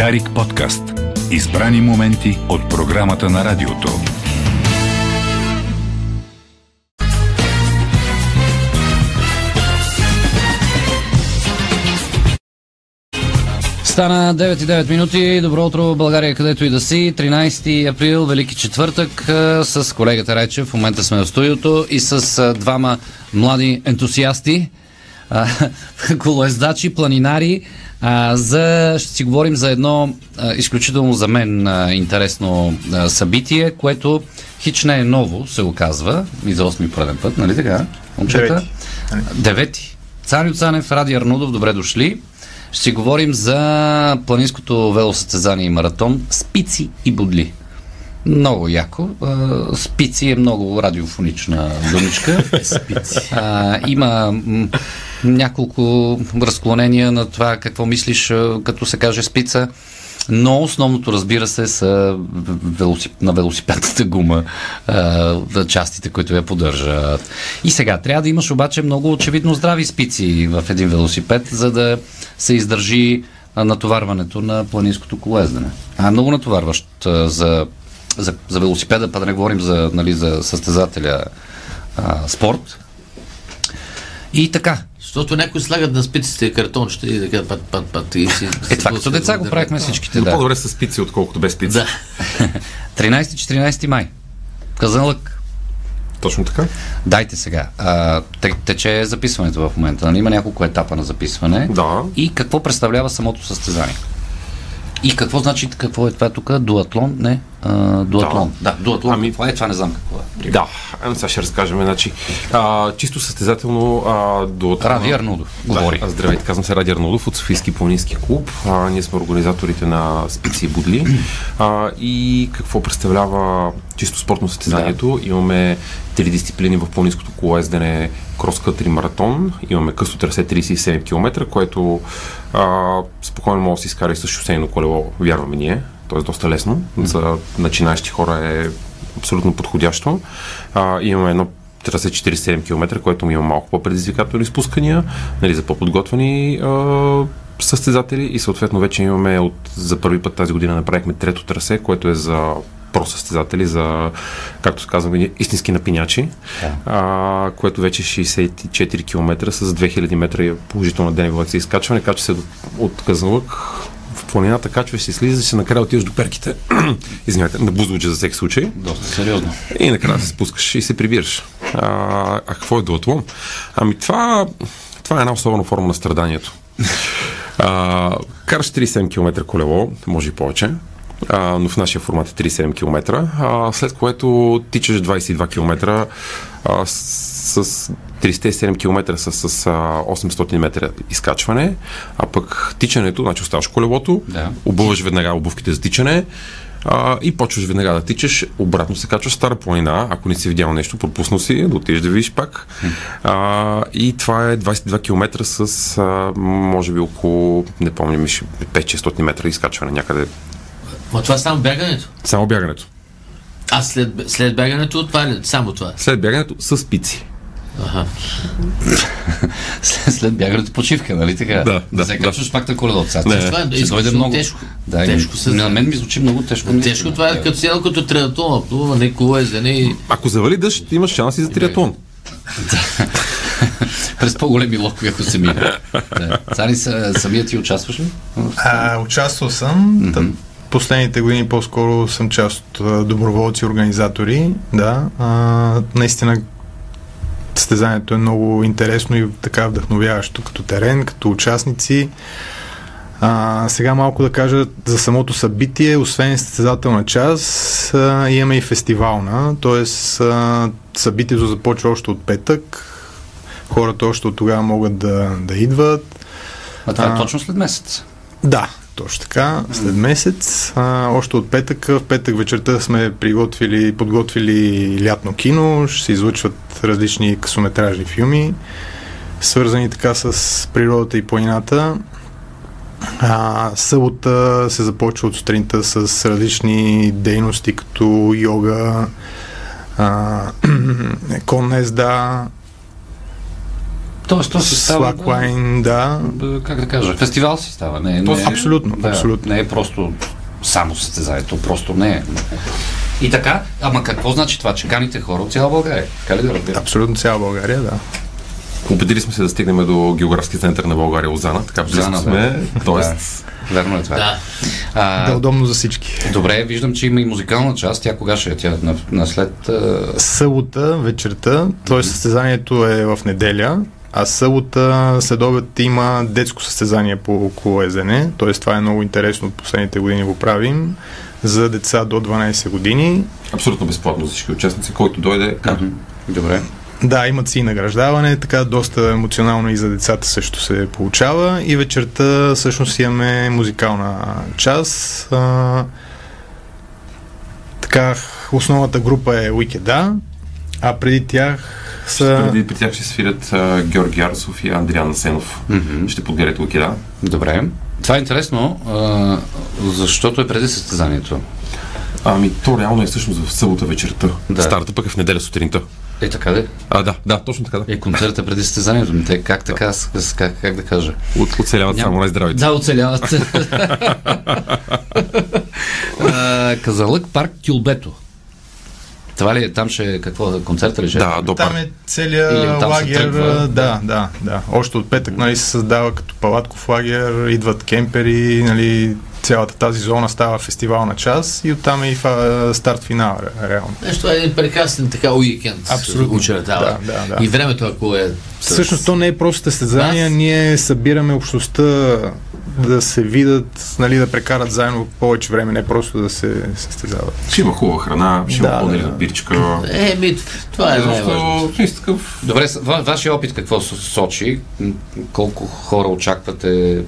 Дарик подкаст. Избрани моменти от програмата на радиото. Стана 9 и 9 минути. Добро утро, България, където и да си. 13 април, Велики четвъртък, с колегата Речев. В момента сме в студиото и с двама млади ентусиасти, колоездачи, планинари. За, ще си говорим за едно изключително за мен интересно събитие, което хич не е ново, се оказва, и за 8 пореден път, нали така? Момчета? Девети. Царио Цанев, Ради Арнудов, добре дошли. Ще си говорим за планинското велосъстезание и маратон Спици и Будли. Много яко. Спици е много радиофонична думичка. Спици. А, има няколко разклонения на това какво мислиш, като се каже спица. Но основното, разбира се, са велосип... на велосипедната гума, а, частите, които я поддържат. И сега, трябва да имаш обаче много очевидно здрави спици в един велосипед, за да се издържи натоварването на планинското колездене. А много натоварващ за, за, за велосипеда, па да не говорим за, нали, за състезателя а, спорт. И така, защото някои слагат на спиците картончета и така пат, пат, пат. И си, е, това като деца го правихме всичките. Да. По-добре с спици, отколкото без спици. Да. 13-14 май. Казанлък. Точно така. Дайте сега. А, тече записването в момента. Нали? Има няколко етапа на записване. Да. И какво представлява самото състезание? И какво значи, какво е това тук? Дуатлон? Не? А, дуатлон. Да, да дуатлон. Ами, това е, това не знам какво е. Да, ами сега ще разкажем. Значи, а, чисто състезателно а, дуатлон. Ради Арнудов. Говори. Да, здравейте, казвам се Ради Арнудов от Софийски планински клуб. А, ние сме организаторите на Спици и Будли. А, и какво представлява чисто спортно състезанието? Да. Имаме три дисциплини в планинското колоездене крос-кътри маратон. Имаме късо трасе 37 км, което а, спокойно може да се изкара и с шосейно колело, вярваме ние. Тоест доста лесно. За начинаещи хора е абсолютно подходящо. А, имаме едно трасе 47 км, което ми има малко по-предизвикателни спускания, нали, за по-подготвени а, състезатели и съответно вече имаме от, за първи път тази година направихме трето трасе, което е за просъстезатели, за, както казваме, истински напинячи, да. а, което вече е 64 км с 2000 метра положителна денивелация изкачване, качва се от Казанлък в планината, качваш се, слизаш се, накрая отиваш до перките, извинявайте, на Бузлуджа за всеки случай. Доста сериозно. И накрая се спускаш и се прибираш. А, а какво е дуатлон? Ами това, това е една особена форма на страданието. А, караш 37 км колело, може и повече, а, но в нашия формат е 37 км, а, след което тичаш 22 км а, с, с 307 км с, с а, 800 метра изкачване, а пък тичането, значи оставаш колелото, да. обуваш веднага обувките за тичане, а, и почваш веднага да тичаш, обратно се качваш стара планина, ако не си видял нещо, пропуснал си, да отидеш да видиш пак. А, и това е 22 км с, а, може би около, не помня, 5-600 метра изкачване някъде Ма това е само бягането? Само бягането. А след, след бягането това е само това? След бягането с спици. Ага. след, след бягането почивка, нали така? Да, да. Сега качваш да. пак на колело. Не, това е, дойде много тежко. Да, тежко се... На мен ми звучи много тежко. Да, тежко това е като цяло като триатлон, плува, не колезене и... Ако завали дъжд, имаш шанси за триатлон. През по-големи локови, ако се мине. Да. Цари, самият ти участваш ли? А, участвал съм. Mm-hmm последните години по-скоро съм част от доброволци, организатори. Да, а, наистина състезанието е много интересно и така вдъхновяващо като терен, като участници. А, сега малко да кажа за самото събитие. Освен състезателна част, а, имаме и фестивална, т.е. събитието започва още от петък. Хората още от тогава могат да, да идват. А това е точно след месец? Да, точно така, след месец. А, още от петък, в петък вечерта сме приготвили, подготвили лятно кино, ще се излъчват различни късометражни филми, свързани така с природата и планината. А, събота се започва от сутринта с различни дейности, като йога, а, конна езда, Тоест, то си става... Slackline, да. Как да кажа? Фестивал си става. Не, То не, абсолютно, да, абсолютно. Не е просто само състезанието, просто не е. И така, ама какво значи това, че каните хора от цяла България? Така ли да разбирам? Абсолютно цяла България, да. Убедили сме се да стигнем до географски център на България, Лозана, така близко сме. Тоест, Верно е това. Да. А, Да е удобно за всички. Добре, виждам, че има и музикална част. Тя кога ще е? Тя на, на след... а, Събота вечерта, т.е. състезанието е в неделя, а събота след обед има детско състезание по колезене, т.е. това е много интересно, от последните години го правим, за деца до 12 години. абсолютно безплатно за всички участници, който дойде, как? мгм. Добре. Да, имат си и награждаване, така доста емоционално и за децата също се получава. И вечерта всъщност имаме музикална част. А, така, основната група е Уикеда, а преди тях са... Преди при тях ще свирят а, Георги Арсов и Андриан Сенов. Мгм. Ще подгарят лукида. Добре. Това е интересно, а, защото е преди състезанието. Ами, то реално е всъщност в събота вечерта. Да. Старата пък е в неделя сутринта. Е, така да. А, да, да, точно така, да. Е, концерта преди състезанието. Ми Те как така, с- с- как, как да кажа? От, оцеляват Няма. само най-здравите. Да, оцеляват. А, Казалък парк Тюлбето. Това ли е? Там ще е какво? Концерта ли ще е? Да, до Там е целият лагер. тръгва. Да, да, да. Още от петък нали, се създава като палатков лагер, идват кемпери, нали, цялата тази зона става фестивална част и оттам е и фа- старт финал, ре- реално. Нещо е един прекрасен така уикенд. Абсолютно. Очертава. Да, да, да. И времето, ако е... с- Всъщност то не е просто състезание, Аз- ние събираме общността да се видят, нали, да прекарат заедно повече време, не просто да се състезават. Ще има хубава храна, ще Да, има пълнили да. за бирчка. Е, ми, това е най-важно. Защото, си такъв Добре, ва- вашия опит какво со- сочи? Колко хора очаквате?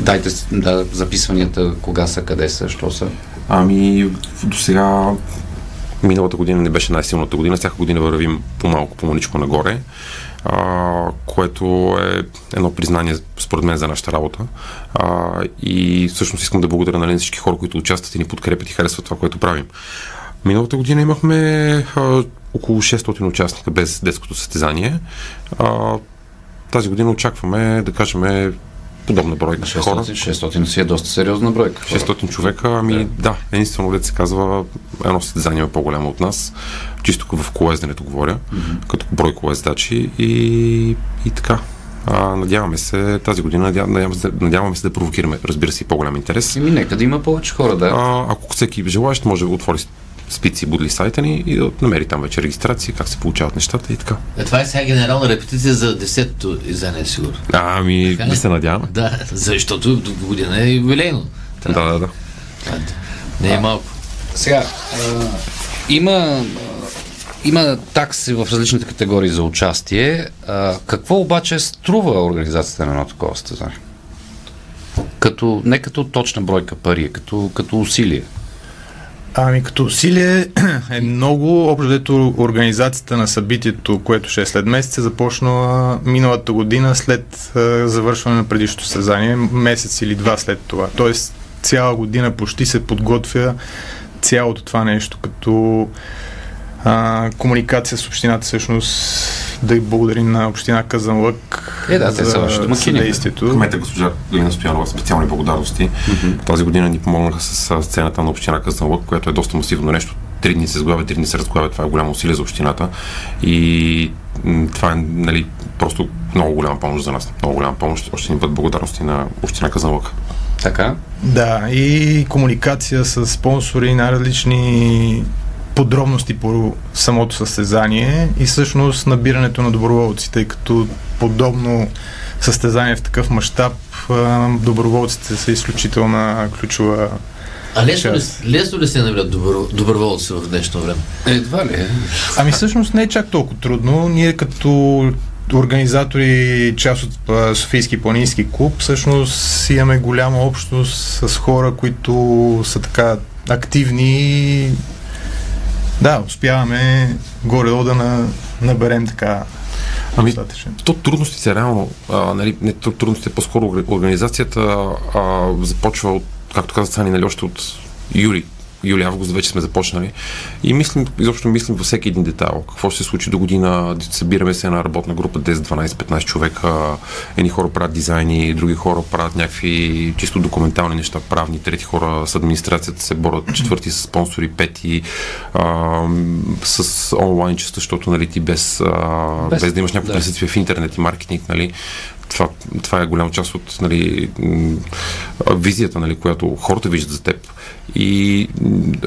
Дайте да, записванията, кога са, къде са, що са. Ами, до сега миналата година не беше най-силната година, всяка година вървим по-малко, по-маничко нагоре, а, което е едно признание, според мен, за нашата работа. А, и всъщност искам да благодаря нали, на всички хора, които участват и ни подкрепят и харесват това, което правим. Миналата година имахме а, около 600 участника без детското състезание. А, тази година очакваме да кажем подобна бройка хора. 600, 600 си е доста сериозна бройка. 600 човека, ами да, да единствено дете се казва едно състезание е по-голямо от нас, чисто в колезденето говоря, mm-hmm. като брой колездачи и, и така. А, надяваме се тази година, надя- надяваме се, надяваме се да провокираме, разбира се, по-голям интерес. Еми, нека да има повече хора, да. А, ако всеки желаящ може да отвори спици будли сайта ни и да намери там вече регистрация, как се получават нещата и така. Е, това е сега генерална репетиция за 10-то издание, сигурно. А, ами, Така да се надяваме. Да, защото до година е юбилейно. Да, да, да. А, Не е малко. Сега, а, има, а, има такси в различните категории за участие. А, какво обаче струва организацията на едно такова състезание? Като, не като точна бройка пари, като, като усилие. Ами като усилие е много. Общо дето организацията на събитието, което ще е след месец, е започнала миналата година след е, завършване на предишното състезание, месец или два след това. Тоест цяла година почти се подготвя цялото това нещо, като а, комуникация с общината всъщност да й благодарим на община Казанлък Е, да, те са ваши домакини. съдействието. Кмета госпожа Галина Стоянова специални благодарности. Mm-hmm. Тази година ни помогнаха с сцената на община Казанлък, което е доста масивно нещо. Три дни се сглавя, три дни се разглавя. Това е голямо усилие за общината. И това е нали, просто много голяма помощ за нас. Много голяма помощ. Още ни бъдат благодарности на община Казанлък. Така? Да, и комуникация с спонсори, най-различни подробности по самото състезание и всъщност набирането на доброволци, тъй като подобно състезание в такъв мащаб, доброволците са изключителна ключова. А лесно ли, лесно ли се намират добро, доброволци в днешно време? Едва ли е. Ами всъщност не е чак толкова трудно. Ние като организатори, част от Софийски планински клуб, всъщност имаме голяма общност с хора, които са така активни да, успяваме горе-долу да на, наберем така Ами, достатъчен. То трудностите реално, а, нали, не трудностите, по-скоро организацията а, започва от, както каза Цани, нали, още от юли юли-август вече сме започнали. И мислим, изобщо мислим във всеки един детайл. Какво ще се случи до година? Събираме се една работна група 10, 12, 15 човека. Едни хора правят дизайни, други хора правят някакви чисто документални неща, правни, трети хора с администрацията се борят, четвърти с спонсори, пети а, с онлайн частта, защото нали, ти без, а, без, без да имаш някакво да. присъствие в интернет и маркетинг, нали, това, това е голяма част от нали, визията, нали, която хората виждат за теб. И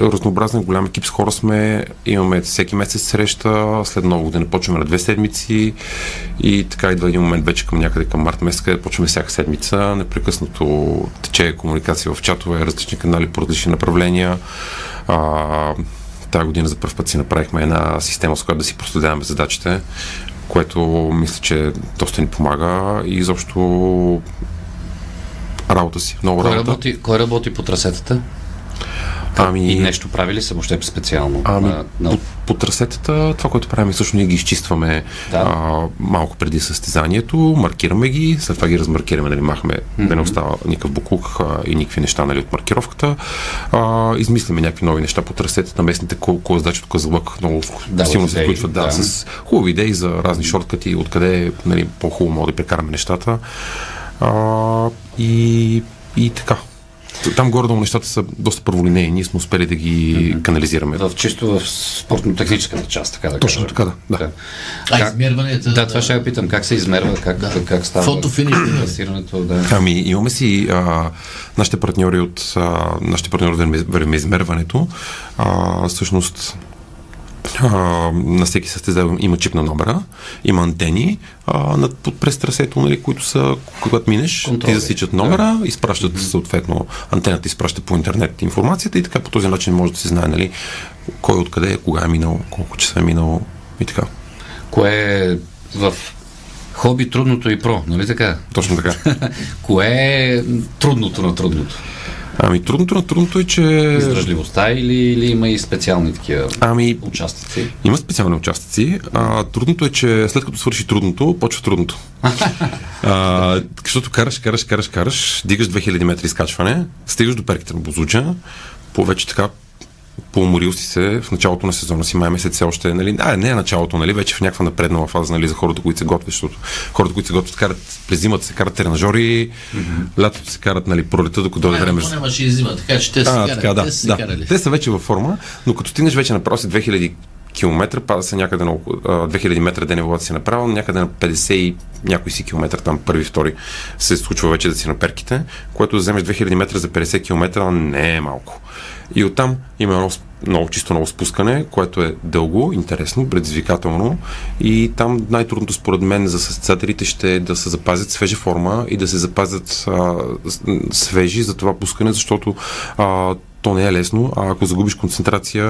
разнообразен голям екип с хора сме. Имаме всеки месец среща, след много година почваме на две седмици и така идва един момент вече към някъде към март месец, където почваме всяка седмица. Непрекъснато тече комуникация в чатове, различни канали по различни направления. А, тази година за първ път си направихме една система, с която да си проследяваме задачите което мисля, че доста ни помага и изобщо работа си. Много кой работа. Работи, кой работи по трасетата? Ами, и нещо прави ли са въобще специално? Ами, на, на... По, по трасетата, това, което правим, също ние ги изчистваме да. а, малко преди състезанието, маркираме ги, след това ги размаркираме, нали, махме mm-hmm. да не остава никакъв буклук а, и никакви неща нали, от маркировката. А, измисляме някакви нови неща по трасетата, местните колоздачи от Казалък много да, силно се включват да, да. с хубави идеи за разни шорткати, откъде нали, по-хубаво може да прекараме нещата. А, и, и така. Там горе-долу нещата са доста първолинейни. Ние сме успели да ги mm-hmm. канализираме. В чисто в спортно-техническата част, така да Точно така, да. да. А измерванията? Да, това ще я питам. Как се измерва? Как, да. как става? Фотофиниш. Да. Ами, имаме си а, нашите партньори от а, нашите партньори от времеизмерването. А, всъщност а, на всеки състезател има чип на номера, има антени а, над, през трасето, нали, които са, когато минеш, Контроли. ти засичат номера, да. изпращат mm-hmm. съответно, антената изпраща по интернет информацията и така по този начин може да се знае нали, кой откъде, кога е минал, колко часа е минал и така. Кое е в хоби трудното и про, нали така? Точно така. Кое е трудното на трудното? Ами трудното на трудното е, че... Издръжливостта или, или има и специални такива ами, участъци? Има специални участъци. А, трудното е, че след като свърши трудното, почва трудното. а, защото караш, караш, караш, караш, дигаш 2000 метра изкачване, стигаш до перките на Бузуджа, по вече така поуморил си се в началото на сезона си, май месец все още, нали, а, не е началото, нали, вече в някаква напреднала фаза, нали, за хората, които се готвят, защото хората, които се готвят, карат през зимата се карат тренажери, mm-hmm. лятото се карат, нали, пролета, докато дойде време. Това нямаше и зима, така че те са, карат, така, да, те са да. карали. Те са вече във форма, но като стигнеш вече на си 2000 километра, пада се някъде на 2000 метра ден когато си направил, някъде на 50 и някой си километър, там първи, втори се случва вече да си на перките, което да вземеш 2000 метра за 50 км не е малко. И оттам има едно много чисто ново спускане, което е дълго, интересно, предизвикателно и там най-трудното според мен за състезателите ще е да се запазят свежа форма и да се запазят а, свежи за това пускане, защото а, то не е лесно, а ако загубиш концентрация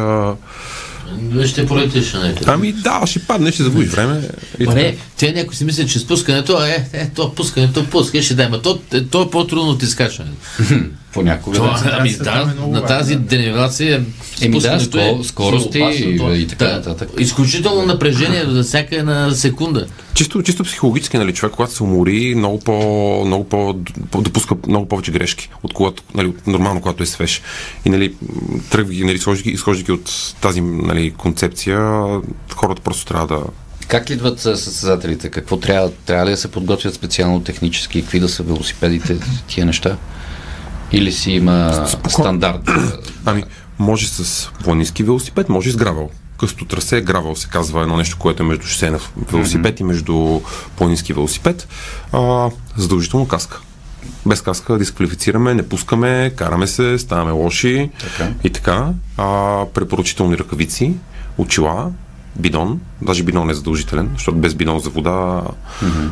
ще полетиш на Ами да, ще падне, ще загубиш време. И не, те някой си мислят, че спускането е, е, то пускането пуска, ще дай, то, то е по-трудно от изкачването. Понякога. Това, да, ами, да, на тази денивелация Еми да, скор, скорости и, и така да, нататък. Изключително напрежение за всяка една секунда. Чисто, чисто психологически, нали, човек, когато се умори, много по, много по, допуска много повече грешки, от когато, нали, нормално, когато е свеж. И, нали, тръгвайки, нали, изхождайки от тази, нали, концепция, хората просто трябва да как идват състезателите? Какво трябва? Трябва ли да се подготвят специално технически? Какви да са велосипедите, тия неща? Или си има Споко... стандарт? Ами, може с планински велосипед, може и с гравел. Късто трасе, гравел се казва едно нещо, което е между шосейна велосипед mm-hmm. и между планински велосипед. А, задължително каска. Без каска дисквалифицираме, не пускаме, караме се, ставаме лоши така. и така. А, препоръчителни ръкавици, очила, бидон, даже бидон е задължителен, защото без бидон за вода mm-hmm.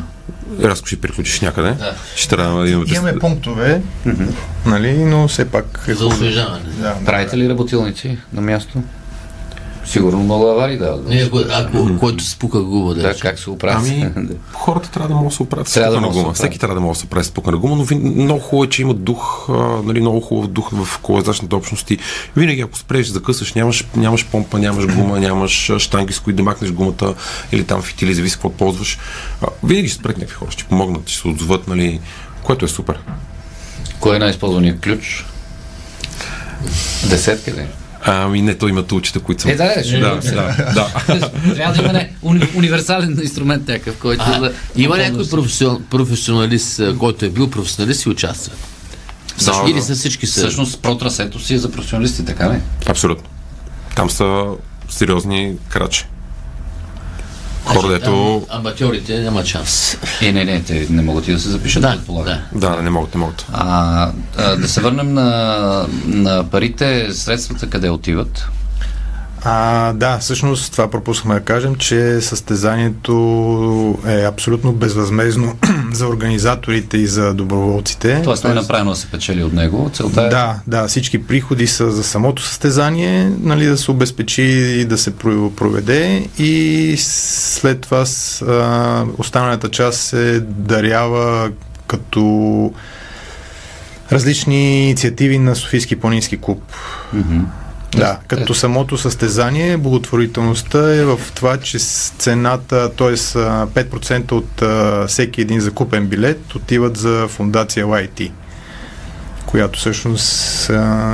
Разко ще приключиш някъде. Да. Ще трябва да имаме... Имаме пунктове, mm-hmm. нали, но все пак... Е За освежаване. Да, Правите ли работилници на място? Сигурно много аварии да. Не, ако, който спука губа, да. Да, как се оправя? Ами, хората трябва да могат да се оправят трябва да на гума. Всеки трябва да може да се оправи спука на гума, но много хубаво е, че има дух, а, нали, много хубав дух в колезачните общности. Винаги, ако спреш, закъсаш, нямаш, нямаш помпа, нямаш гума, нямаш штанги, с които да махнеш гумата или там фитили, зависи какво ползваш. А, винаги ще спрет някакви хора, ще помогнат, ще се отзоват, нали, което е супер. Кой е най-използваният ключ? Десетки ли? Ами не, той има тулчета, които са... Е, да, ще да, да, да. Трябва да има не, уни, универсален инструмент някакъв, който А, да... има някой професион, професионалист, който е бил професионалист и участва. Да, Или са всички са. Всъщност протрасето си е за професионалисти, така ли? Абсолютно. Там са сериозни крачи. Хора, дето... там Аматьорите няма шанс. Е, не, не, те не могат и да се запишат, Да, предполагам. да. Да, не могат, не могат. А, а, да се върнем на, на парите, средствата къде отиват? А, да, всъщност това пропуснахме да кажем, че състезанието е абсолютно безвъзмезно за организаторите и за доброволците. Тоест не е направено да се печели от него. Целта е Да, да, всички приходи са за самото състезание, нали, да се обезпечи и да се про- проведе и след това с, а, останалата част се дарява като различни инициативи на Софийски планински клуб. Мгм. Да, като самото състезание, благотворителността е в това, че цената, т.е. 5% от всеки един закупен билет отиват за фундация YT, която всъщност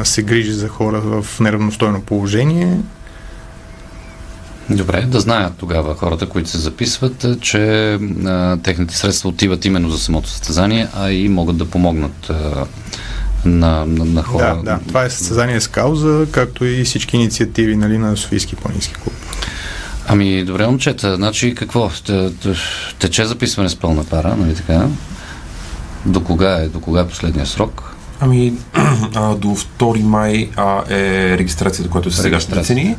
се грижи за хора в неравностойно положение. Добре, да знаят тогава хората, които се записват, е, че а, техните средства отиват именно за самото състезание, а и могат да помогнат а, на, на, на хора. Да, да, това е състезание с кауза, както и всички инициативи нали, на Софийски планински клуб. Ами, добре, момчета, значи какво? Тече записване с пълна пара, нали така? До кога е, до кога е последния срок? Ами, а, до 2 май а, е регистрацията, която са сега ще цени.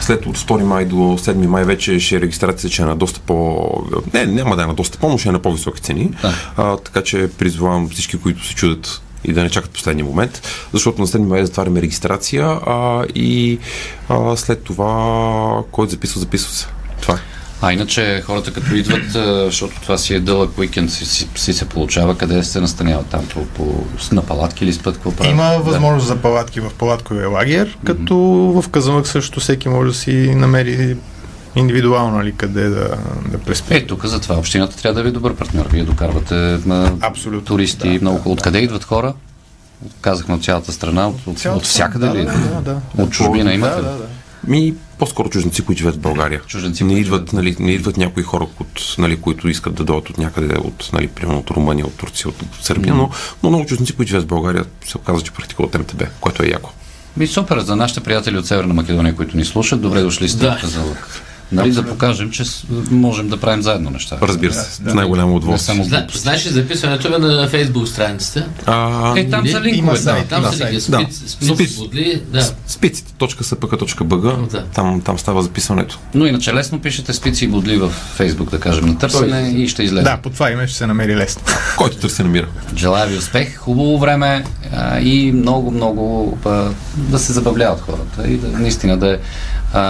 След от 2 май до 7 май вече ще е регистрацията, че е на доста по... Не, няма да е на доста по, но ще е на по-високи цени. Да. А, така че призвавам всички, които се чудят и да не чакат последния момент, защото на 7 май затваряме регистрация а, и а, след това който записва, записва се. Това е. А иначе хората като идват, защото това си е дълъг уикенд, си, си, си се получава, къде се настаняват там, по, по, на палатки или спът, какво правят? Има Да. възможност за палатки в палатковия лагер, като в Казанлък също всеки може да си намери индивидуално нали, къде да, да преспи. Е, тук затова общината трябва да ви е добър партньор. Вие докарвате на Абсолютно. туристи Да, много. да, Откъде идват хора? Казахме от цялата страна, от, от, Цялата от всякъде да, ли? да, да, да. От чужбина имате? Да, ли? да, да. Ми, по-скоро чужденци, които живеят в България. Чужденци, не идват, нали, не идват някои хора, от, нали, които искат да дойдат от някъде, от, нали, примерно от Румъния, от Турция, от Сърбия, но, но много чужденци, които живеят в България, се оказва, че практикуват МТБ, което е яко. Ми супер, за нашите приятели от Северна Македония, които ни слушат, добре дошли сте Да. в Казанлък. Нали, да покажем, че можем да правим заедно неща. Разбира се, Да, с най-голямо Не удоволствие. само Зна, знаеш ли записването е на фейсбук страницата? А, Е, там са линкове. Да. Там да, са линки, Да. спиц, спиц, Спиц. бодли, да. спиците.спк.bg, Да. там, там става записването. Но иначе лесно пишете спици и бодли в Фейсбук, да кажем, на търсене и ще излезе. Да, по това име ще се намери лесно. Който търси намира. Желая ви успех, хубаво време а, и много, много а, да се забавляват хората и да, наистина да, а,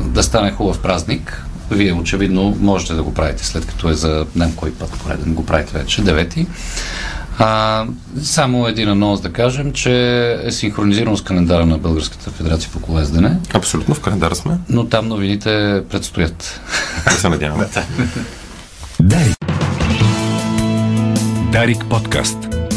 да стане хубав празник. Вие очевидно можете да го правите след като е за не знам кой път пореден го правите вече, девети. А, само един анонс да кажем, че е синхронизирано с календара на Българската федерация по колездене, Абсолютно, в календара сме. но там новините предстоят. Да се надяваме. Дарик. Дарик подкаст.